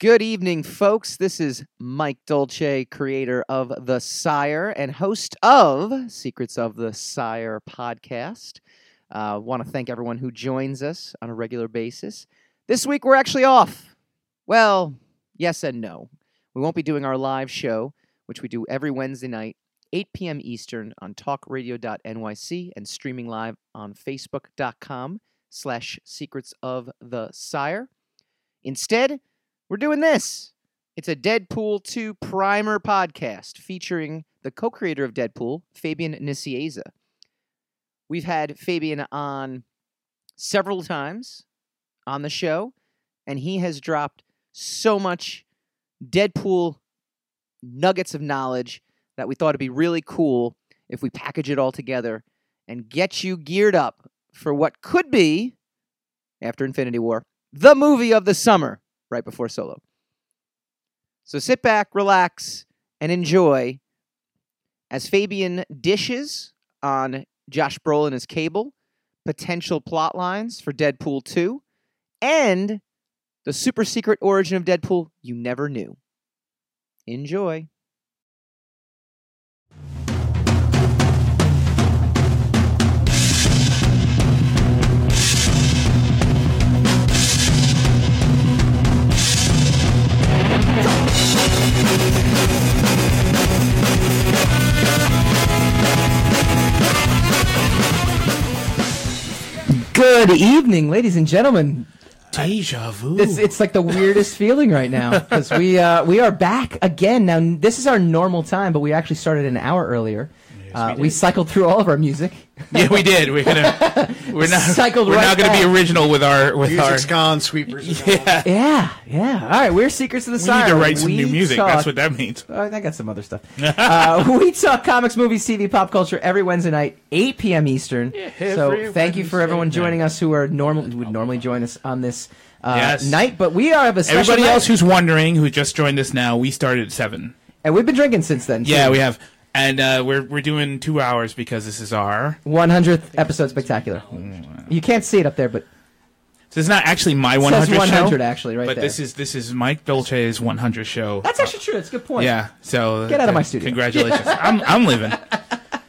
Good evening, folks. This is Mike Dolce, creator of The Sire and host of Secrets of the Sire podcast. Uh, Want to thank everyone who joins us on a regular basis. This week we're actually off. Well, yes and no. We won't be doing our live show, which we do every Wednesday night, 8 p.m. Eastern on talkradio.nyc and streaming live on facebook.com slash secrets of the sire. Instead, we're doing this. It's a Deadpool 2 primer podcast featuring the co creator of Deadpool, Fabian Nicieza. We've had Fabian on several times on the show, and he has dropped so much Deadpool nuggets of knowledge that we thought it'd be really cool if we package it all together and get you geared up for what could be, after Infinity War, the movie of the summer right before Solo. So sit back, relax, and enjoy as Fabian dishes on Josh Brolin as Cable, potential plot lines for Deadpool 2, and the super secret origin of Deadpool you never knew. Enjoy. Good evening, ladies and gentlemen. Deja vu. It's it's like the weirdest feeling right now because we uh, we are back again. Now this is our normal time, but we actually started an hour earlier. Uh, we, cycled through all of our music. yeah, we did. We're gonna. We're not. Cycled we're right not gonna back. be original with our with Music's our. gone, sweepers. Yeah. Yeah, yeah. All right, we're Secrets of the We Sire. need to write some We new music. talk- That's what that means. Uh, I got some other stuff. uh, we talk comics, movies, TV, pop culture every Wednesday night, 8 p.m. Eastern. so every thank you for Wednesday everyone night. joining us who are normal would normally join us on this uh, Yes. night. But we are of a special Everybody night, else who's wondering, who just joined us now, we started at seven. and we've been drinking since then. too. Yeah, we have, and uh, we're we're doing two hours because this is our. 100th episode spectacular. You can't see it up there, but So it's not actually my it one says hundred 100 show, actually right but there. this is this is Mike Dolce's one hundred show. That's actually true. That's a good point. Yeah. So Get out of uh, my studio. Congratulations. I'm I'm leaving.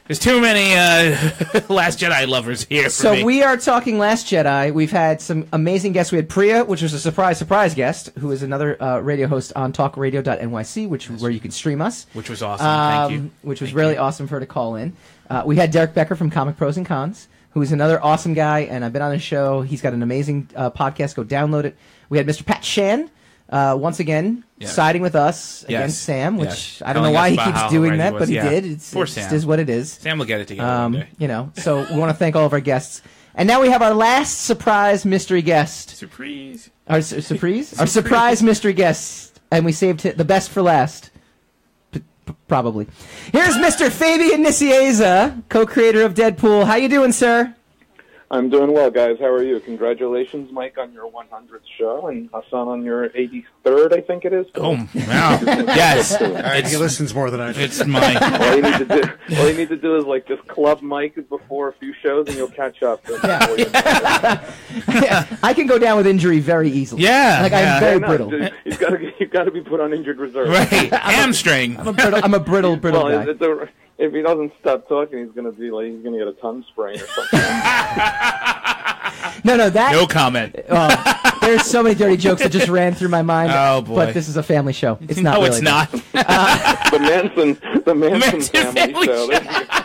There's too many uh, Last Jedi lovers here. For So me. we are talking Last Jedi. We've had some amazing guests. We had Priya, which was a surprise, surprise guest, who is another uh, radio host on talkradio.nyc, which where you can stream us. which was awesome. Thank you. um, Which was Thank really you. awesome for her to call in. Uh, we had Derek Becker from Comic Pros and Cons, who's another awesome guy, and I've been on his show. He's got an amazing uh, podcast. Go download it. We had Mr. Pat Shan. Uh, once again, Yes. siding with us Yes. against Sam, which Yes. I don't know why he keeps doing that, was. but he Yeah. did. It's, Poor it's Sam. just is what it is. Sam will get it together Um, one day. you know, so we want to thank all of our guests. And now we have our last surprise mystery guest. Surprise. Our su- surprise? our surprise mystery guest. And we saved the best for last. P- p- probably. Here's Mr. Fabian Nicieza, co-creator of Deadpool. How you doing, sir? I'm doing well, guys. How are you? Congratulations, Mike, on your 100th show, and Hassan on your 83rd, I think it is. Oh wow! yes, All right, he listens more than I do. it's Mike. All you need to do, all you need to do is like just club Mike before a few shows, and you'll catch up. Yeah. I can go down with injury very easily. Yeah, Like, yeah. I'm very No, brittle. dude, You've got to you've got to be put on injured reserve. Right, hamstring. I'm a brittle, I'm a brittle, brittle Well, guy. it's a- if he doesn't stop talking, he's gonna be like he's gonna get a tongue sprain or something. No, no, that... No comment. Oh, there's so many dirty jokes that just ran through my mind. Oh, boy. But this is a family show. It's not no, really. it's not. the Manson, the Manson, Manson family, family show. show.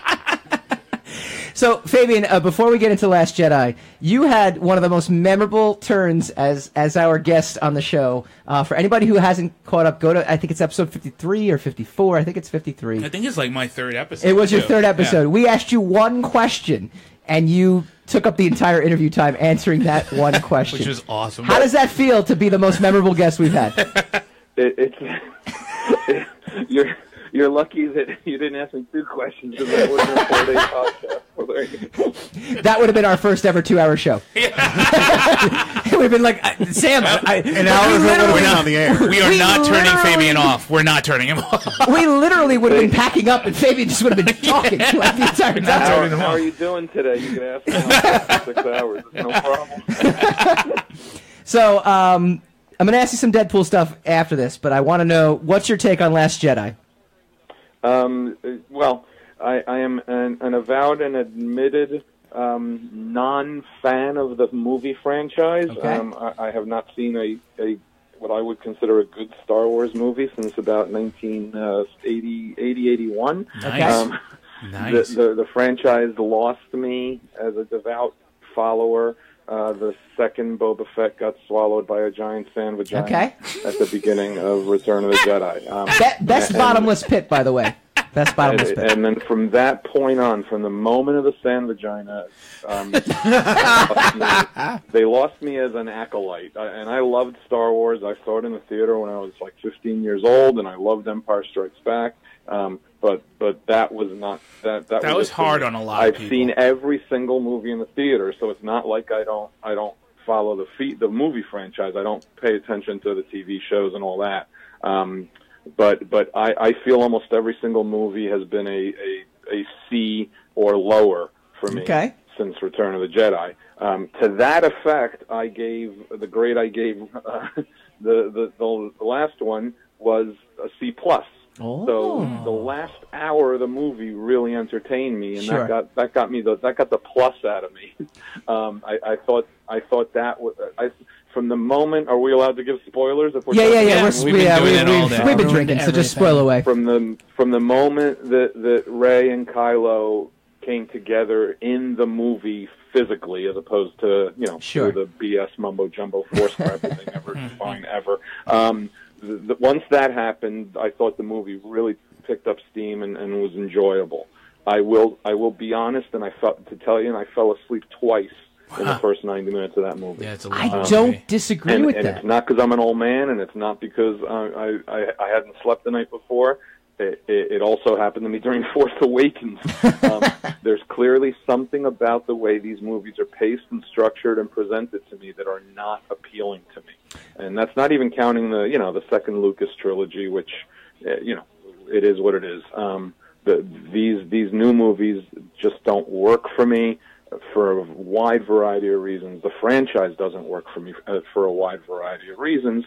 So, Fabian, uh, before we get into Last Jedi, you had one of the most memorable turns as as our guest on the show. Uh, for anybody who hasn't caught up, go to I think it's episode fifty three or fifty four. I think it's fifty three. I think it's like my third episode. It was your too. third Yeah. episode. We asked you one question, and you took up the entire interview time answering that one question. which was awesome. How does that feel to be the most memorable guest we've had? It, it's you're you're lucky that you didn't ask me two questions because that would have been a four day podcast. Well, you. That would have been our first ever two hour show. it would have been like uh, Sam. I, I, An hour we is what would have literally- been on the air. We are We not turning Fabian off. We're not turning him off. we literally would have been packing up, and Fabian just would have been talking like the entire time. How, how are you doing today? You can ask me for six hours. It's no problem. So, um, I'm gonna ask you some Deadpool stuff after this, but I want to know what's your take on Last Jedi? Um, uh, well, I, I am an, an avowed and admitted um, non-fan of the movie franchise. Okay. Um, I, I have not seen a, a what I would consider a good Star Wars movie since about 1980, 80, 81. Okay. Um, Nice. the, the the franchise lost me as a devout follower. Uh, the second Boba Fett got swallowed by a giant sand vagina Okay. at the beginning of Return of the Jedi. Um, Be- best and- bottomless pit, by the way. Best bottomless and, pit. and then from that point on, from the moment of the sand vagina, um, they, lost me, they lost me as an acolyte. I, and I loved Star Wars. I saw it in the theater when I was like 15 years old, and I loved Empire Strikes Back. Um, but but that was not that that, That was it for hard me. on a lot I've people. seen every single movie in the theater, so it's not like I don't I don't follow the feet the movie franchise. I don't pay attention to the TV shows and all that. Um, but but I, I feel almost every single movie has been a, a, a C or lower for me Okay. since Return of the Jedi. Um, to that effect, I gave the grade I gave uh, the, the the the last one was a C plus. Oh. So the last hour of the movie really entertained me, and Sure. that got that got me the that got the plus out of me. Um, I, I thought I thought that was I, from the moment. Are we allowed to give spoilers? If we're yeah, yeah, yeah. Yeah, We're, we've we, been yeah, doing we, it all we've, day. we've been drinking, so just spoil away. from the from the moment that that Rey and Kylo came together in the movie physically, as opposed to you know Sure. the BS mumbo jumbo force crap that they never define ever. Um, the, the, once that happened, I thought the movie really picked up steam and, and was enjoyable. I will I will be honest, and I felt to tell you, and I fell asleep twice in the first ninety minutes of that movie. Yeah, it's a I long don't movie. disagree And, with and that. it's not because I'm an old man, and it's not because I, I, I, I hadn't slept the night before. It, it, it also happened to me during Force Awakens. Um, there's clearly something about the way these movies are paced and structured and presented to me that are not appealing to me. And that's not even counting the, you know, the second Lucas trilogy, which, uh, you know, it is what it is. Um, the, these these new movies just don't work for me for a wide variety of reasons. The franchise doesn't work for me uh, for a wide variety of reasons.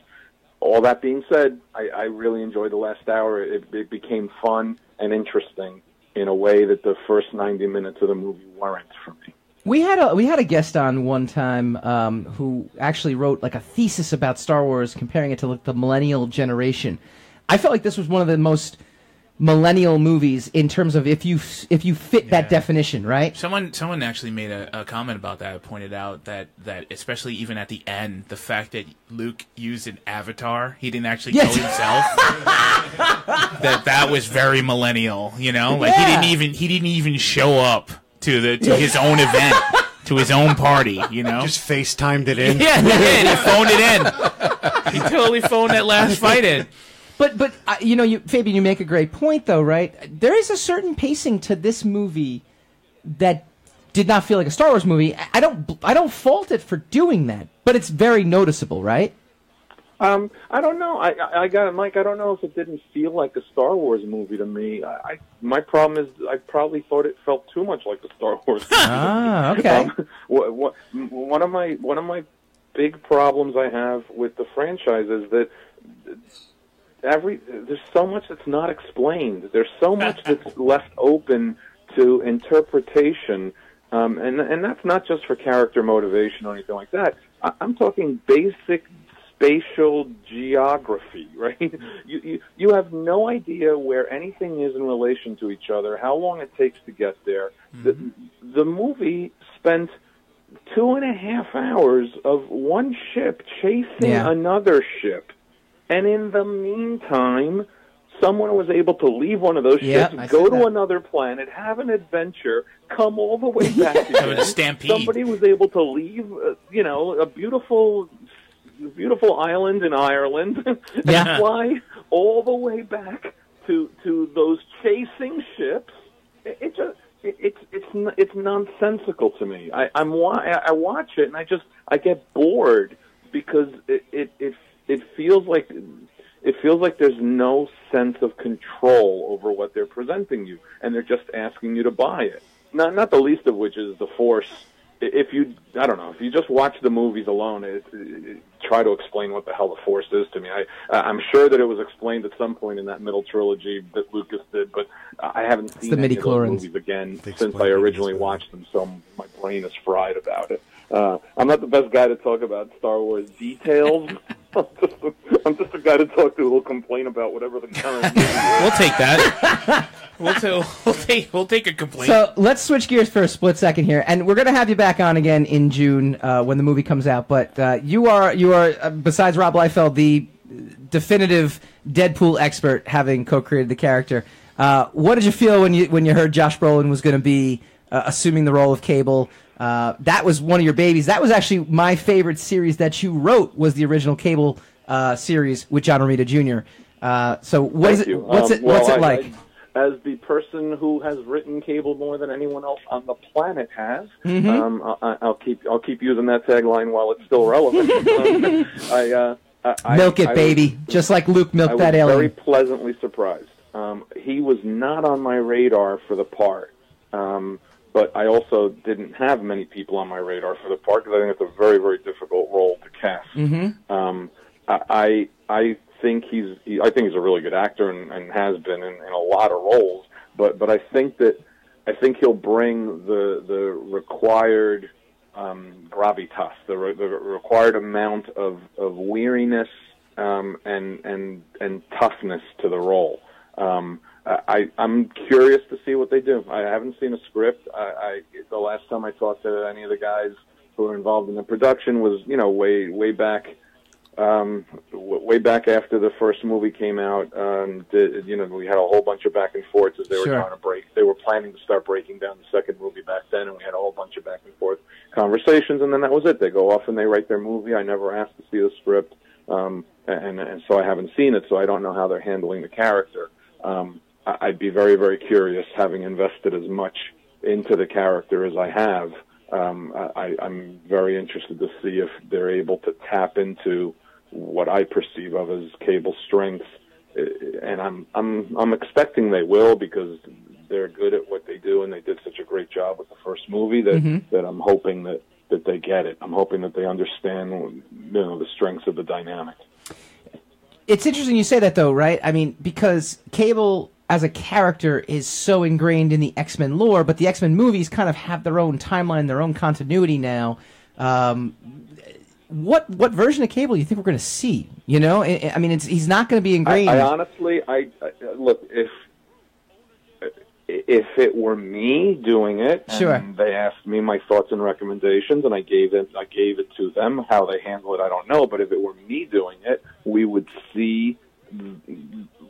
All that being said, I, I really enjoyed the last hour. It, it became fun and interesting in a way that the first 90 minutes of the movie weren't for me. We had a we had a guest on one time um, who actually wrote like a thesis about Star Wars, comparing it to like the millennial generation. I felt like this was one of the most millennial movies in terms of if you if you fit that definition, right? Someone, someone actually made a, a comment about that. Pointed out that that especially even at the end, the fact that Luke used an avatar, he didn't actually Yes. go himself. that that was very millennial. You know, like Yeah. he didn't even he didn't even show up to the to his own event, to his own party. You know, Just FaceTimed it in. yeah, he did. He phoned it in. He totally phoned that last fight in. But but uh, you know, you, Fabian, you make a great point though, right? There is a certain pacing to this movie that did not feel like a Star Wars movie. I- don't I don't fault it for doing that, but it's very noticeable, right? Um, I don't know. I, I, I got Mike. I don't know if it didn't feel like a Star Wars movie to me. I, I my problem is I probably thought it felt too much like a Star Wars. movie. Ah, okay. Um, what, what, one of my one of my big problems I have with the franchise is that every there's so much that's not explained. There's so much that's left open to interpretation, um, and and that's not just for character motivation or anything like that. I, I'm talking basic spatial geography, right? You, you you have no idea where anything is in relation to each other, how long it takes to get there. The the movie spent two and a half hours of one ship chasing Yeah. another ship, and in the meantime, someone was able to leave one of those ships, go to that. another planet, have an adventure, come all the way back Have again. a stampede. Somebody was able to leave, uh, you know, a beautiful, beautiful island in Ireland, and Yeah. fly all the way back to to those chasing ships. It, it just it's it's it's nonsensical to me. I, I'm I watch it and I just I get bored because it it it, it feels like it feels like there's no sense of control over what they're presenting you, and they're just asking you to buy it. Not not the least of which is the Force. If you, I don't know, if you just watch the movies alone, it, it, try to explain what the hell the Force is to me. I I'm sure that it was explained at some point in that middle trilogy that Lucas did, but I haven't seen the any of those midi-chlorians. movies again since I originally this watched them. So my brain is fried about it. Uh, I'm not the best guy to talk about Star Wars details. I'm just, a, I'm just a guy to talk to who'll complain about whatever the current movie is. We'll take that. we'll, ta- we'll take we'll take a complaint. So let's switch gears for a split second here, and we're going to have you back on again in June uh, when the movie comes out. But uh, you are you are uh, besides Rob Liefeld the definitive Deadpool expert, having co-created the character. Uh, what did you feel when you when you heard Josh Brolin was going to be uh, assuming the role of Cable? Uh, that was one of your babies. That was actually my favorite series that you wrote. Was the original Cable uh, series with John Romita Jr. Uh, so what is it? What's Um, it? What's well, it like? I- as the person who has written Cable more than anyone else on the planet has, Mm-hmm. um, I, I'll keep I'll keep using that tagline while it's still relevant. um, I, uh, I, I- Milk it, I was- baby, just like Luke I milked was that very pleasantly surprised. Um, he was not on my radar for the part, um, but I also didn't have many people on my radar for the part because I think it's a very, very difficult role to cast. Mm-hmm. Um, I, I think he's he, I think he's a really good actor and, and has been in, in a lot of roles. But but I think that I think he'll bring the the required um, gravitas, the, re, the required amount of of weariness um, and and and toughness to the role. Um, I, I'm curious to see what they do. I haven't seen a script. I, I the last time I talked to any of the guys who were involved in the production was you know way way back um, w- way back after the first movie came out, um, did, you know, we had a whole bunch of back and forths as they were Sure. trying to break. They were planning to start breaking down the second movie back then, and we had a whole bunch of back and forth conversations, and then that was it. They go off and they write their movie. I never asked to see the script, um, and, and so I haven't seen it, so I don't know how they're handling the character. Um, I'd be very, very curious, having invested as much into the character as I have. Um, I, I'm very interested to see if they're able to tap into what I perceive of as cable strengths, and I'm I'm I'm expecting they will because they're good at what they do and they did such a great job with the first movie that that I'm hoping that that they get it. I'm hoping that they understand you know the strengths of the dynamic. It's interesting you say that though, right? I mean, because Cable as a character is so ingrained in the X Men lore, but the X Men movies kind of have their own timeline, their own continuity now. Um, what what version of Cable do you think we're going to see? You know, I, I mean, it's, he's not going to be ingrained. I honestly, I, I look if if it were me doing it, and Sure. they asked me my thoughts and recommendations, and I gave it, I gave it to them. How they handle it, I don't know. But if it were me doing it, we would see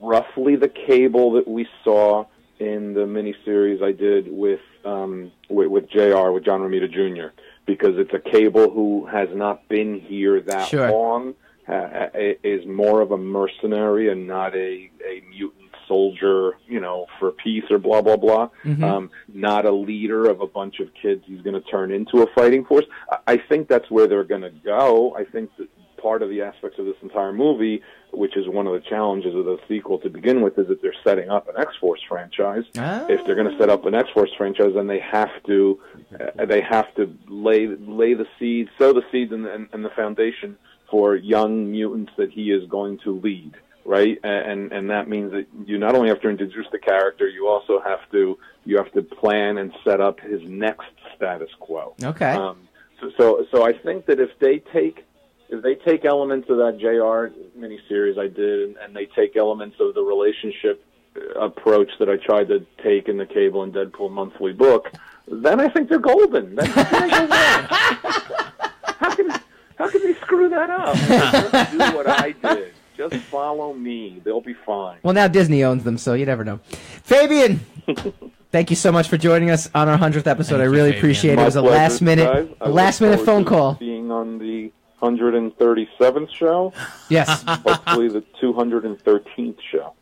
roughly the cable that we saw in the miniseries I did with um, with, with Jr. with John Romita Jr. Because it's a cable who has not been here that Sure. long, uh, is more of a mercenary and not a a mutant soldier, you know, for peace or blah blah blah. Um, not a leader of a bunch of kids he's going to turn into a fighting force. I, I think that's where they're going to go. I think that part of the aspects of this entire movie, which is one of the challenges of the sequel to begin with, is that they're setting up an X Force franchise. Ah. If they're going to set up an X Force franchise, then they have to uh, they have to lay lay the seeds, sow the seeds, and, and, and the foundation for young mutants that he is going to lead. Right, and and that means that you not only have to introduce the character, you also have to you have to plan and set up his next status quo. Okay. Um, so, so, so I think that if they take if they take elements of that Jr. miniseries I did, and, and they take elements of the relationship uh, approach that I tried to take in the Cable and Deadpool monthly book, then I think they're golden. Then how can they go wrong? How can how can they screw that up? Just do what I did. Just follow me. They'll be fine. well, now Disney owns them, so you never know. Fabian, thank you so much for joining us on our hundredth episode. Thank I really Fabian. appreciate it. It was a pleasure, last minute, guys. I a look last minute phone call. Being on the 137th show. Yes. hopefully the 213th show.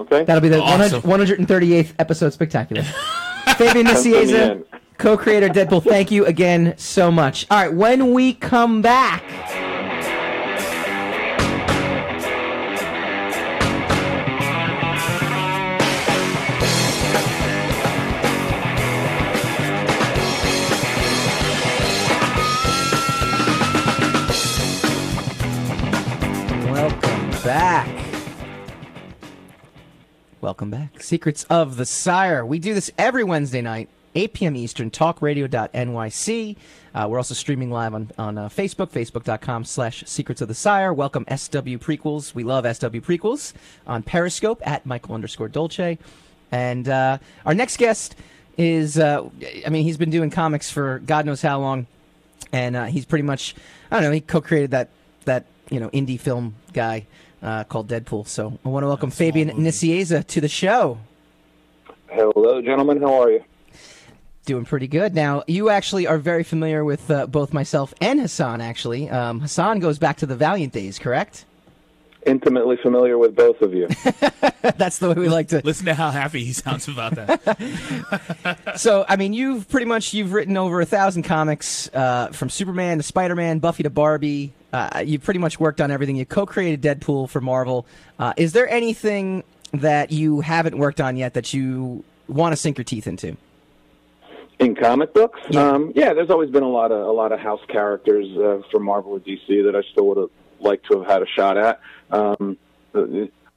Okay? That'll be the Awesome. 100 138th episode spectacular. Fabian Pencil Nicieza, co-creator Deadpool, thank you again so much. All right, when we come back, back. Welcome back. Secrets of the Sire. We do this every Wednesday night, 8 p.m. Eastern, talkradio.nyc. Uh, we're also streaming live on, on uh, Facebook, facebook.com slash secrets of the sire. Welcome SW Prequels. We love SW Prequels. On Periscope at Michael underscore Dolce. And uh, our next guest is, uh, I mean, he's been doing comics for God knows how long. And uh, he's pretty much, I don't know, he co created that, that, you know, indie film guy uh, called Deadpool. So I want to welcome Fabian Nicieza to the show. Hello, gentlemen. How are you? Doing pretty good. Now, you actually are very familiar with uh, both myself and Hassan, actually. Um, Hassan goes back to the Valiant days, correct? Intimately familiar with both of you. That's the way we like to. Listen to how happy he sounds about that. So, I mean, you've pretty much you've written over a thousand comics, uh, from Superman to Spider-Man, Buffy to Barbie. Uh, you've pretty much worked on everything. You co-created Deadpool for Marvel. Uh, is there anything that you haven't worked on yet that you want to sink your teeth into? In comic books, Yeah. um, yeah, there's always been a lot of a lot of house characters uh, for Marvel or DC that I still would have liked to have had a shot at. Um, uh,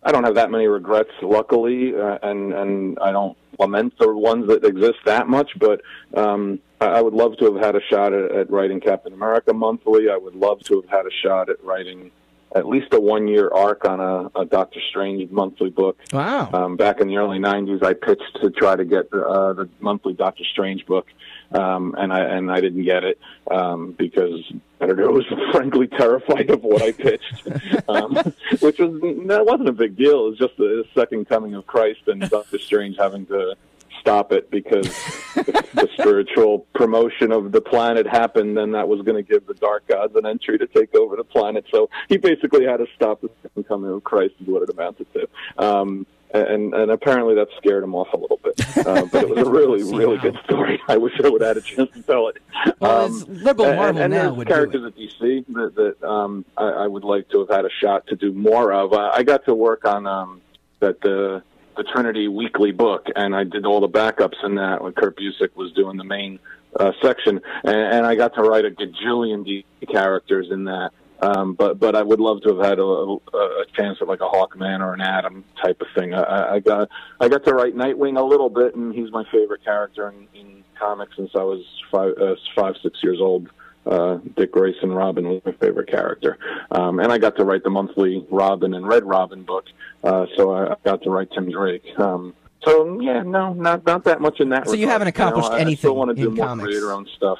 I don't have that many regrets, luckily, uh, and and I don't lament the ones that exist that much. But um, I, would love to have had a shot at, at writing Captain America monthly. I would love to have had a shot at writing at least a one year arc on a, a Doctor Strange monthly book. Wow. Um, back in the early '90s, I pitched to try to get uh, the monthly Doctor Strange book, um, and I and I didn't get it um, because editor was frankly terrified of what I pitched, um, which was that wasn't a big deal. It was just the second coming of Christ and Doctor Strange having to stop it because the, the spiritual promotion of the planet happened, then that was going to give the dark gods an entry to take over the planet. So he basically had to stop the coming of Christ, is what it amounted to. Um, and and apparently that scared him off a little bit, uh, but it was a really really good story. I wish I would have had a chance to tell it. Well, Um, liberal and- Marvel and now would do characters at DC that, that um, I, I would like to have had a shot to do more of. I, I got to work on um, that the the Trinity weekly book, and I did all the backups in that when Kurt Busiek was doing the main uh, section, and, and I got to write a gajillion DC characters in that. Um, but but I would love to have had a, a, chance at like a Hawkman or an Atom type of thing. I, I- I got I got to write Nightwing a little bit, and he's my favorite character in, in comics since I was five uh, five six years old. Uh, Dick Grayson Robin was my favorite character, um, and I got to write the monthly Robin and Red Robin book. Uh, so I, I got to write Tim Drake. Um, so yeah, no, not not that much in that. So you haven't accomplished know, I- I still want to do more comics. creator own stuff,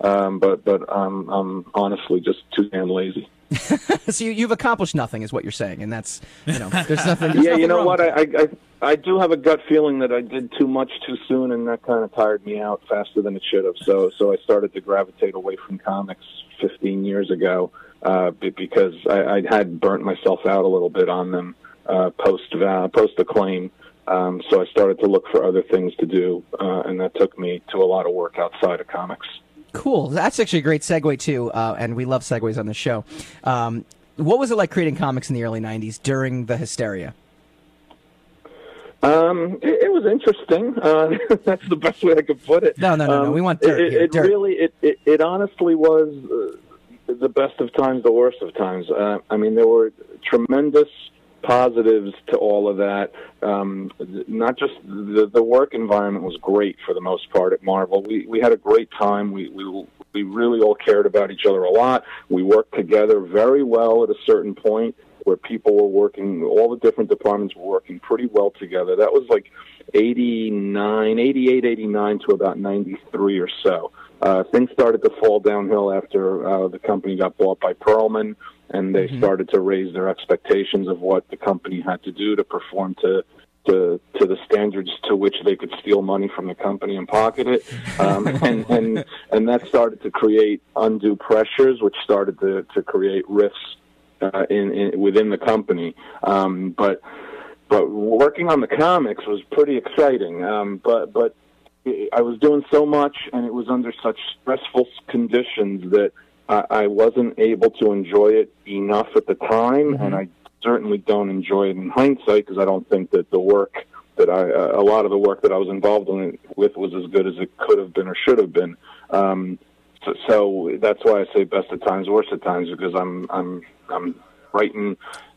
um, but but um, I'm honestly just too damn lazy. so you, you've accomplished nothing, is what you're saying, and that's you know, there's nothing. there's yeah, nothing you know what? I, I I I do have a gut feeling that I did too much too soon, and that kind of tired me out faster than it should have. So so I started to gravitate away from comics 15 years ago uh, because I, I had burnt myself out a little bit on them uh, post uh, post acclaim. Um, so I started to look for other things to do, uh, and that took me to a lot of work outside of comics. Cool. That's actually a great segue too, uh, and we love segues on the show. Um, what was it like creating comics in the early '90s during the hysteria? Um, it, it was interesting. Uh, that's the best way I could put it. No, no, no, no. Um, We want it. dirt It, it dirt. really, it, it, it honestly was uh, the best of times, the worst of times. Uh, I mean, there were tremendous positives to all of that. Um, not just the the work environment was great for the most part at Marvel. We we had a great time. We we we really all cared about each other a lot. We worked together very well at a certain point where people were working, all the different departments were working pretty well together. That was like 89, 88, 89 to about 93 or so. Uh, things started to fall downhill after uh, the company got bought by Perlman, and they started to raise their expectations of what the company had to do to perform to to to the standards to which they could steal money from the company and pocket it, um, and and and that started to create undue pressures, which started to to create rifts uh, in, in within the company. Um, but but working on the comics was pretty exciting. Um, but but I was doing so much, and it was under such stressful conditions that I, I wasn't able to enjoy it enough at the time, and I certainly don't enjoy it in hindsight because I don't think that the work that I uh, a lot of the work that I was involved in it with was as good as it could have been or should have been. Um, so, so that's why I say best at times, worst at times, because I'm I'm I'm writing,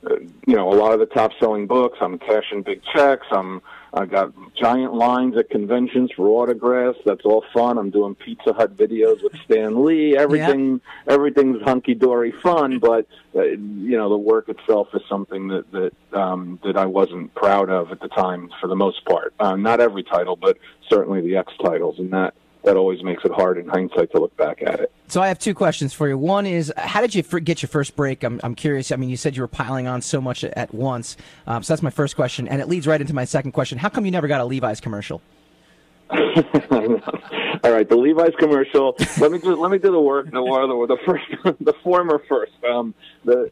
uh, you know, a lot of the top selling books. I'm cashing big checks. I'm I've got giant lines at conventions for autographs. That's all fun. I'm doing Pizza Hut videos with Stan Lee. Everything, everything's hunky dory fun. But uh, you know, the work itself is something that that um, that I wasn't proud of at the time, for the most part. Uh, not every title, but certainly the X titles, and that that always makes it hard in hindsight to look back at it. So I have two questions for you. One is, how did you get your first break? I'm, I'm curious. I mean, you said you were piling on so much at once. Um, so that's my first question, and it leads right into my second question. How come you never got a Levi's commercial? All right, the Levi's commercial. Let me do, let me do the work. The, the, the first, the former first. Um, the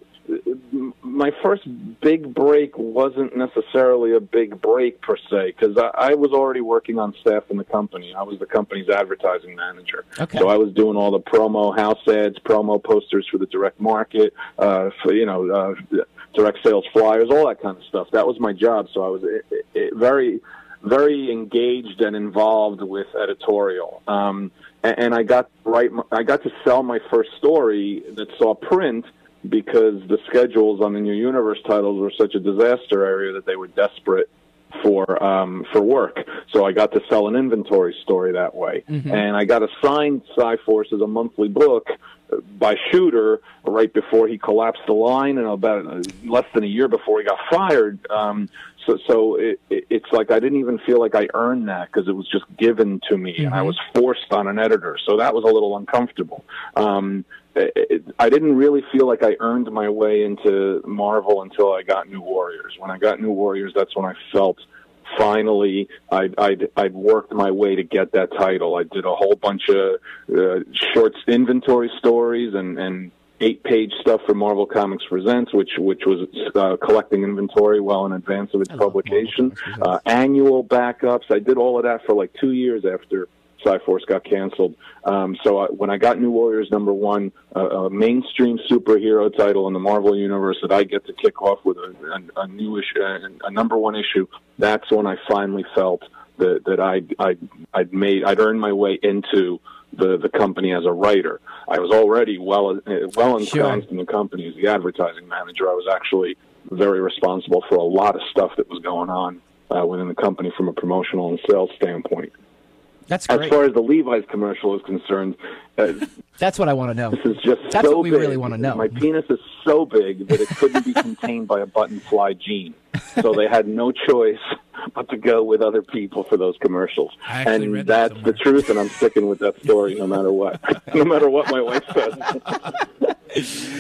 my first big break wasn't necessarily a big break per se because I, I was already working on staff in the company. I was the company's advertising manager, Okay. so I was doing all the promo house ads, promo posters for the direct market, uh, for you know, uh, direct sales flyers, all that kind of stuff. That was my job. So I was uh, uh, very very engaged and involved with editorial. Um, and, and I got right, I got to sell my first story that saw print because the schedules on the New Universe titles were such a disaster area that they were desperate for um, for work. So I got to sell an inventory story that way, and I got assigned Psi-Force as a monthly book by Shooter right before he collapsed the line, and about uh, less than a year before he got fired. Um, so, so it, it, it's like I didn't even feel like I earned that because it was just given to me, and I was forced on an editor. So that was a little uncomfortable. Um, I didn't really feel like I earned my way into Marvel until I got New Warriors. When I got New Warriors, that's when I felt finally I'd, I'd, I'd worked my way to get that title. I did a whole bunch of uh, short inventory stories and, and eight page stuff for Marvel Comics Presents, which which was uh, collecting inventory well in advance of its publication. Uh, annual backups. I did all of that for like two years after Psi-Force got canceled. Um, so I, when I got New Warriors number one, uh, a mainstream superhero title in the Marvel universe that I get to kick off with a, a, a new issue, a, a number one issue, that's when I finally felt that that I I I'd made I'd earned my way into the the company as a writer. I was already well uh, well ensconced in the company as the advertising manager. I was actually very responsible for a lot of stuff that was going on uh, within the company from a promotional and sales standpoint. That's As far as the Levi's commercial is concerned, uh, That's what I want to know. this is just That's so what we big. really wanna know. My penis is so big that it couldn't be contained by a button fly jean. So they had no choice but to go with other people for those commercials. And that that's the truth, and I'm sticking with that story no matter what. no matter what my wife says.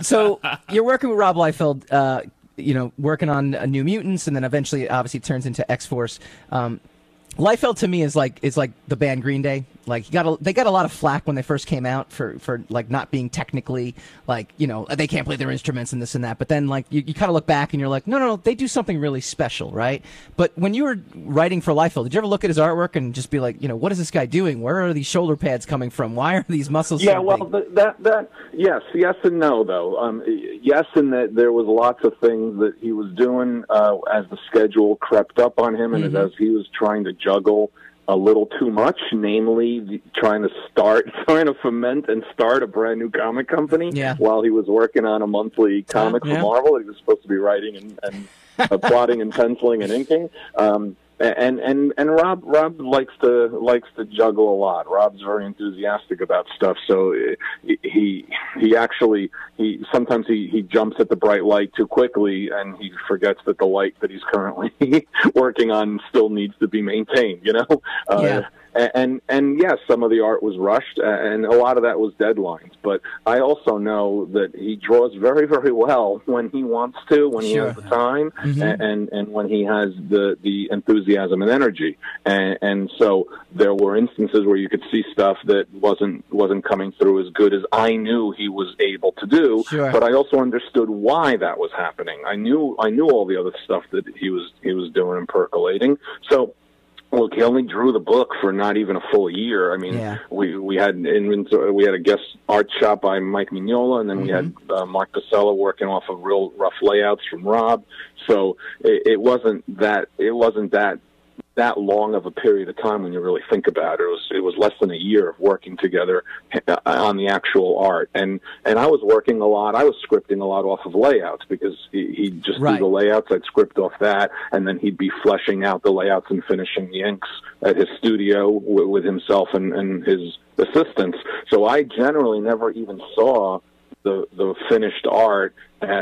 so you're working with Rob Liefeld, uh, you know, working on uh, New Mutants, and then eventually, obviously, it turns into X Force. Um, Liefeld to me is like is like the band Green Day. Like got a, they got a lot of flack when they first came out for for like not being technically like you know they can't play their instruments and this and that. But then like you, you kind of look back and you're like no no no they do something really special right. But when you were writing for Liefeld, did you ever look at his artwork and just be like you know what is this guy doing? Where are these shoulder pads coming from? Why are these muscles? Yeah, so well, big? that that yes, yes and no though. Um, yes, in that there was lots of things that he was doing uh, as the schedule crept up on him, and as he was trying to juggle a little too much, namely trying to start, trying to foment and start a brand new comic company Yeah. while he was working on a monthly comic yeah. for Marvel that he was supposed to be writing and, and uh, plotting and penciling and inking. Um, and and and Rob Rob likes to likes to juggle a lot. Rob's very enthusiastic about stuff, so uh, he he actually he sometimes he he jumps at the bright light too quickly, and he forgets that the light that he's currently working on still needs to be maintained. You know, uh, And and yes, some of the art was rushed, and a lot of that was deadlines. But I also know that he draws very, very well when he wants to, when he has the time, mm-hmm. and, and and when he has the the enthusiasm and energy. And, and so there were instances where you could see stuff that wasn't wasn't coming through as good as I knew he was able to do. Sure. But I also understood why that was happening. I knew I knew all the other stuff that he was he was doing and percolating. So Look, he only drew the book for not even a full year. I mean, Yeah. we we had inventory, we had a guest art shop by Mike Mignola, and then we had uh, Mark Pacella working off of real rough layouts from Rob. So it, it wasn't that it wasn't that that long of a period of time when you really think about it. It was it was less than a year of working together uh, on the actual art, and and I was working a lot. I was scripting a lot off of layouts because he, he'd just Right. do the layouts. I'd script off that, and then he'd be fleshing out the layouts and finishing the inks at his studio with, with himself and, and his assistants. So I generally never even saw the the finished art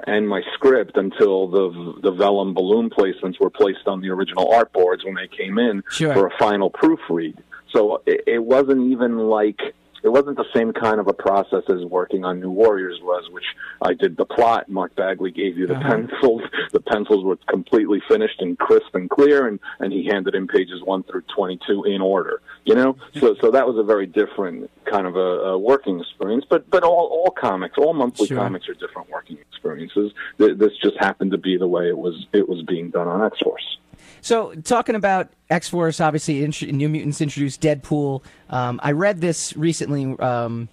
and my script until the the vellum balloon placements were placed on the original art boards when they came in Sure. for a final proofread. So it, it wasn't even like it wasn't the same kind of a process as working on New Warriors was, which I did the plot. Mark Bagley gave you the Uh-huh. pencils. The pencils were completely finished and crisp and clear, and, and he handed in pages one through twenty-two in order. You know, so so that was a very different kind of a, a working experience. But but all all comics, all monthly Sure. comics are different working experiences. This just happened to be the way it was it was being done on X Force. So, talking about X Force, obviously, int- New Mutants introduced Deadpool. Um, I read this recently. Um,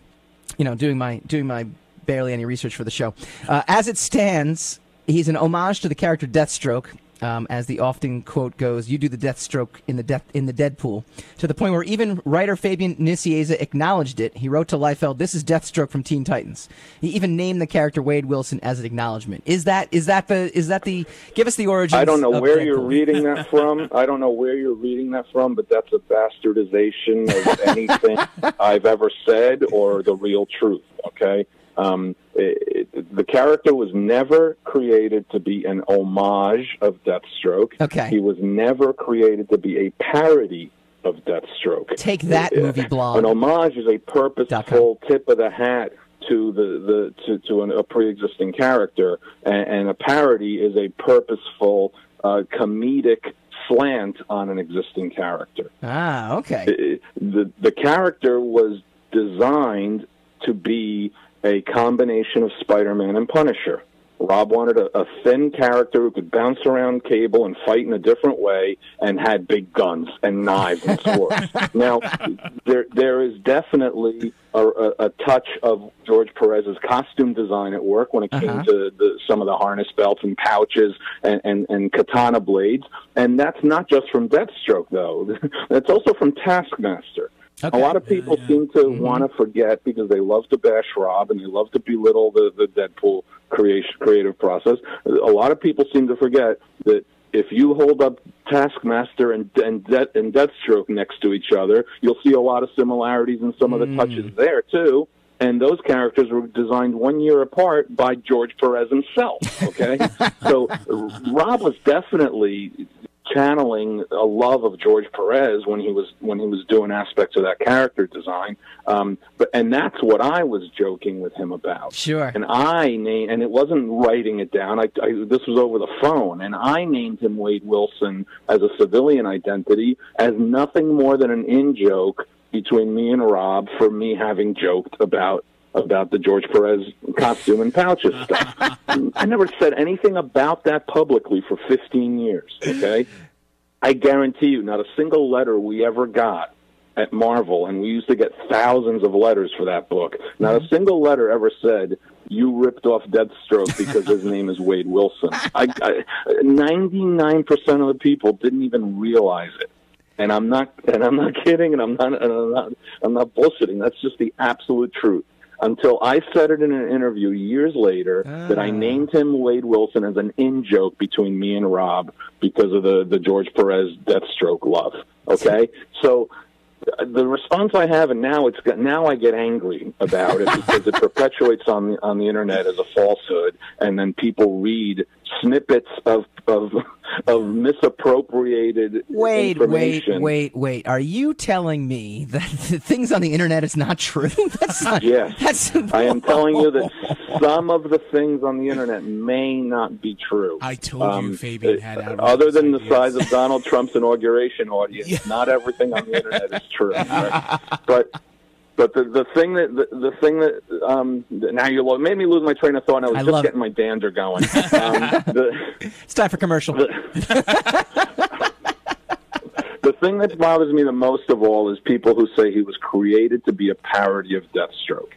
you know, doing my doing my barely any research for the show. Uh, as it stands, he's an homage to the character Deathstroke. Um, as the often quote goes, "You do the Deathstroke in the death in the Deadpool." To the point where even writer Fabian Nicieza acknowledged it. He wrote to Liefeld, "This is Deathstroke from Teen Titans." He even named the character Wade Wilson as an acknowledgement. Is that is that the is that the? Give us the origin. I don't know where you're reading that from. I don't know where you're reading that from, but that's a bastardization of anything I've ever said or the real truth. Okay, um, it, it, the character was never created to be an homage of Deathstroke. Okay. he was never created to be a parody of Deathstroke. Take that, Uh, movie blog. An homage is a purposeful tip of the hat to the, the to, to an, a pre-existing character, and, and a parody is a purposeful uh, comedic slant on an existing character. Ah, okay. It- the the character was designed to be a combination of Spider-Man and Punisher. Rob wanted a, a thin character who could bounce around Cable and fight in a different way, and had big guns and knives and swords. now, there there is definitely a, a, a touch of George Perez's costume design at work when it came Uh-huh. to the, some of the harness belts and pouches and, and, and katana blades, and that's not just from Deathstroke though. that's also from Taskmaster. Okay. A lot of people seem to mm-hmm. want to forget because they love to bash Rob and they love to belittle the, the Deadpool creation creative process. A lot of people seem to forget that if you hold up Taskmaster and and, De- and Deathstroke next to each other, you'll see a lot of similarities in some of the mm. touches there too. And those characters were designed one year apart by George Perez himself. Okay, so Rob was definitely channeling a love of George Perez when he was when he was doing aspects of that character design. Um, but and that's what I was joking with him about. Sure. And I named, and it wasn't writing it down. I, I this was over the phone, and I named him Wade Wilson as a civilian identity as nothing more than an in joke between me and Rob for me having joked about about the George Perez costume and pouches stuff. I never said anything about that publicly for 15 years. Okay, I guarantee you, not a single letter we ever got at Marvel, and we used to get thousands of letters for that book. Not a mm-hmm. single letter ever said you ripped off Deathstroke because his name is Wade Wilson. I, ninety-nine percent of the people didn't even realize it, and I'm not, and I'm not kidding, and I'm not, and I'm not, I'm not bullshitting. That's just the absolute truth. Until I said it in an interview years later that I Ah. named him Wade Wilson as an in joke between me and Rob because of the the George Perez Deathstroke love. Okay, so the response I have, and now it's got, now I get angry about it because it perpetuates on the on the internet as a falsehood, and then people read snippets of of of misappropriated Wait, wait, information. wait, wait. Are you telling me that the things on the internet is not true? That's not. Yes. That's. I am telling you that some of the things on the internet may not be true. I told you Fabian had uh, Other than the size of Donald Trump's inauguration audience, not everything on the internet is true. right? But but the the thing that the, the thing that um now you lo- made me lose my train of thought. And I was I just love it. getting my dander going. Um, the, It's time for commercial. the thing that bothers me the most of all is people who say he was created to be a parody of Deathstroke.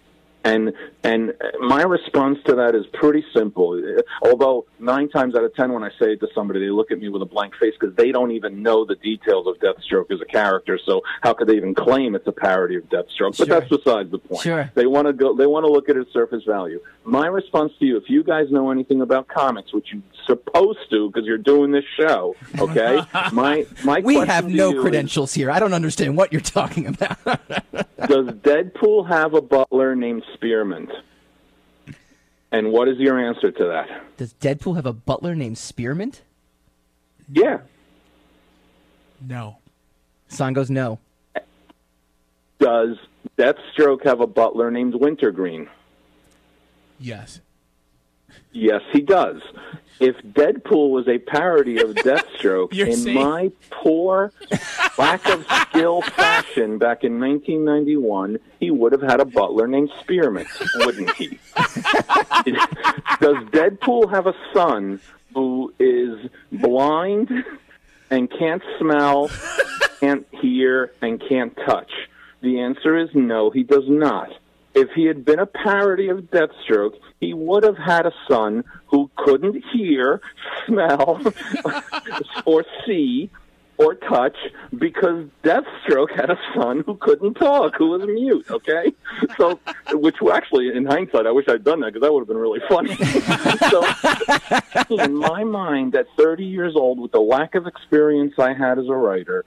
And and my response to that is pretty simple. Although nine times out of ten, when I say it to somebody, they look at me with a blank face because they don't even know the details of Deathstroke as a character. So how could they even claim it's a parody of Deathstroke? But Sure. that's besides the point. Sure. They want to go. They want to look at its surface value. My response to you, if you guys know anything about comics, which you're supposed to because you're doing this show, okay? my my We question have no you is, credentials here. I don't understand what you're talking about. does Deadpool have a butler named Spearmint? And what is your answer to that? Does Deadpool have a butler named Spearmint? Yeah. No. Son goes no. Does Deathstroke have a butler named Wintergreen? Yes. Yes, he does. If Deadpool was a parody of Deathstroke, in saying- my poor lack of skill fashion back in 1991, he would have had a butler named Spearmint, wouldn't he? Does Deadpool have a son who is blind and can't smell, can't hear, and can't touch? The answer is no, he does not. If he had been a parody of Deathstroke, he would have had a son who couldn't hear, smell, or see, or touch because Deathstroke had a son who couldn't talk, who was mute. Okay, so which actually, in hindsight, I wish I'd done that because that would have been really funny. so, in my mind, at 30 years old, with the lack of experience I had as a writer,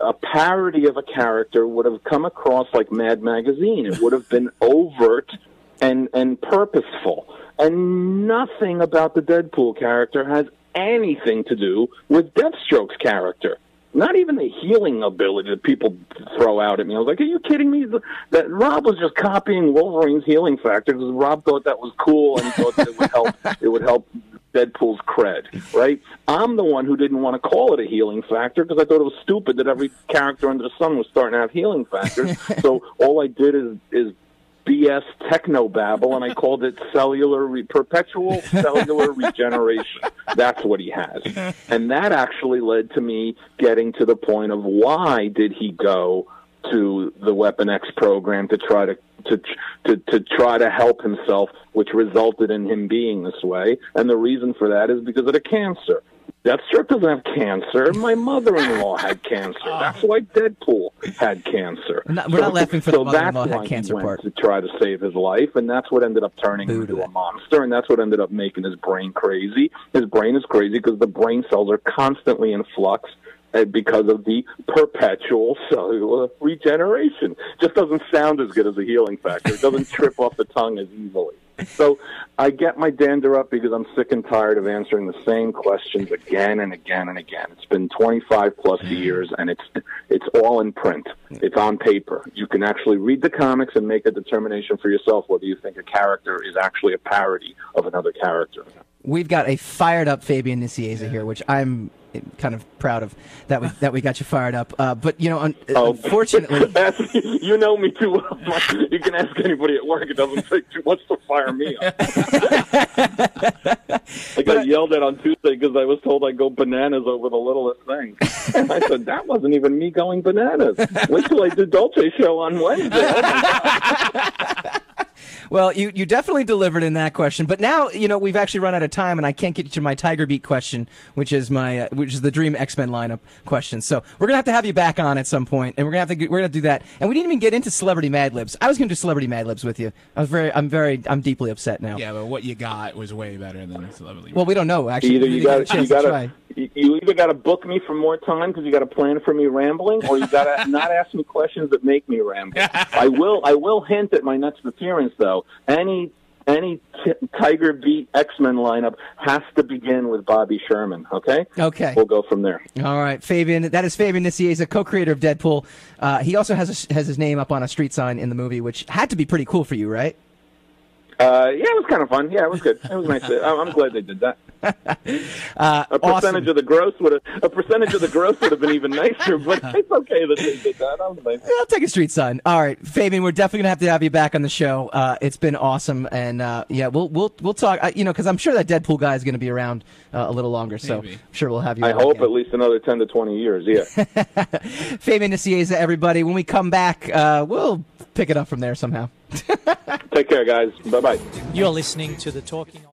a- parody of a character would have come across like Mad Magazine. It would have been overt and and purposeful, and nothing about the Deadpool character has anything to do with Deathstroke's character. Not even the healing ability that people throw out at me. I was like, "Are you kidding me?" That Rob was just copying Wolverine's healing factor because Rob thought that was cool and he thought that it would help. It would help Deadpool's cred, right? I'm the one who didn't want to call it a healing factor because I thought it was stupid that every character under the sun was starting to have healing factors. so all I did is is BS techno babble, and I called it cellular re- perpetual cellular regeneration. That's what he has, and that actually led to me getting to the point of why did he go to the Weapon X program to try to to to to try to help himself, which resulted in him being this way. And the reason for that is because of the cancer. Deathstroke doesn't have cancer. My mother-in-law had cancer. Ah. That's why Deadpool had cancer. We're not- we're not laughing for the mother-in-law had cancer part. to try to save his life, and that's what ended up turning him Boo to into a monster, and that's what ended up making his brain crazy. His brain is crazy because the brain cells are constantly in flux uh, because of the perpetual cellular regeneration. Just doesn't sound as good as a healing factor. It doesn't trip off the tongue as easily. So I get my dander up because I'm sick and tired of answering the same questions again and again and again. It's been 25 plus years, and it's it's all in print. It's on paper. You can actually read the comics and make a determination for yourself whether you think a character is actually a parody of another character. We've got a fired up Fabian Nicieza here, which I'm kind of proud of that we that we got you fired up. Uh, but you know, un- Oh. unfortunately, you know me too well. You can ask anybody at work. It doesn't take too much to fire me up. I got yelled at on Tuesday because I was told I go bananas over the littlest thing. And I said, that wasn't even me going bananas. Wait till I do Dolce show on Wednesday. Oh. well, you you definitely delivered in that question. But now you know we've actually run out of time, and I can't get you to my Tiger Beat question, which is my uh, which is the Dream X Men lineup question. So we're gonna have to have you back on at some point, and we're gonna have to we're gonna do that. And we didn't even get into Celebrity Mad Libs. I was gonna do Celebrity Mad Libs with you. I was very I'm very I'm deeply upset now. Yeah, but what you got was way better than Celebrity. Well, we don't know actually. Either you didn't got get a you chance got try. to you either got to book me for more time because you got to plan for me rambling, or you got to not ask me questions that make me ramble. I will I will hint at my next appearance though. Any any t- Tiger Beat X Men lineup has to begin with Bobby Sherman. Okay. Okay. We'll go from there. All right, Fabian. That is Fabian Nicieza, co-creator of Deadpool. Uh, he also has a, has his name up on a street sign in the movie, which had to be pretty cool for you, right? Uh, yeah, it was kind of fun. Yeah, it was good. It was nice. To, I'm I'm glad they did that. Uh, A percentage awesome. of the gross would have a percentage of the gross would have been even nicer, but it's okay that they did that. That was nice. I'll take a street sign. All right, Fabian, we're definitely gonna have to have you back on the show. Uh, it's been awesome, and uh, yeah, we'll we'll we'll talk. Uh, you know, because I'm sure that Deadpool guy is gonna be around uh, a little longer, so Maybe. I'm sure we'll have you. I hope again. at least another ten to twenty years. Yeah. Fabian Nicieza, everybody. When we come back, uh, we'll pick it up from there somehow. Take care, guys. Bye bye. You're listening to the Talking.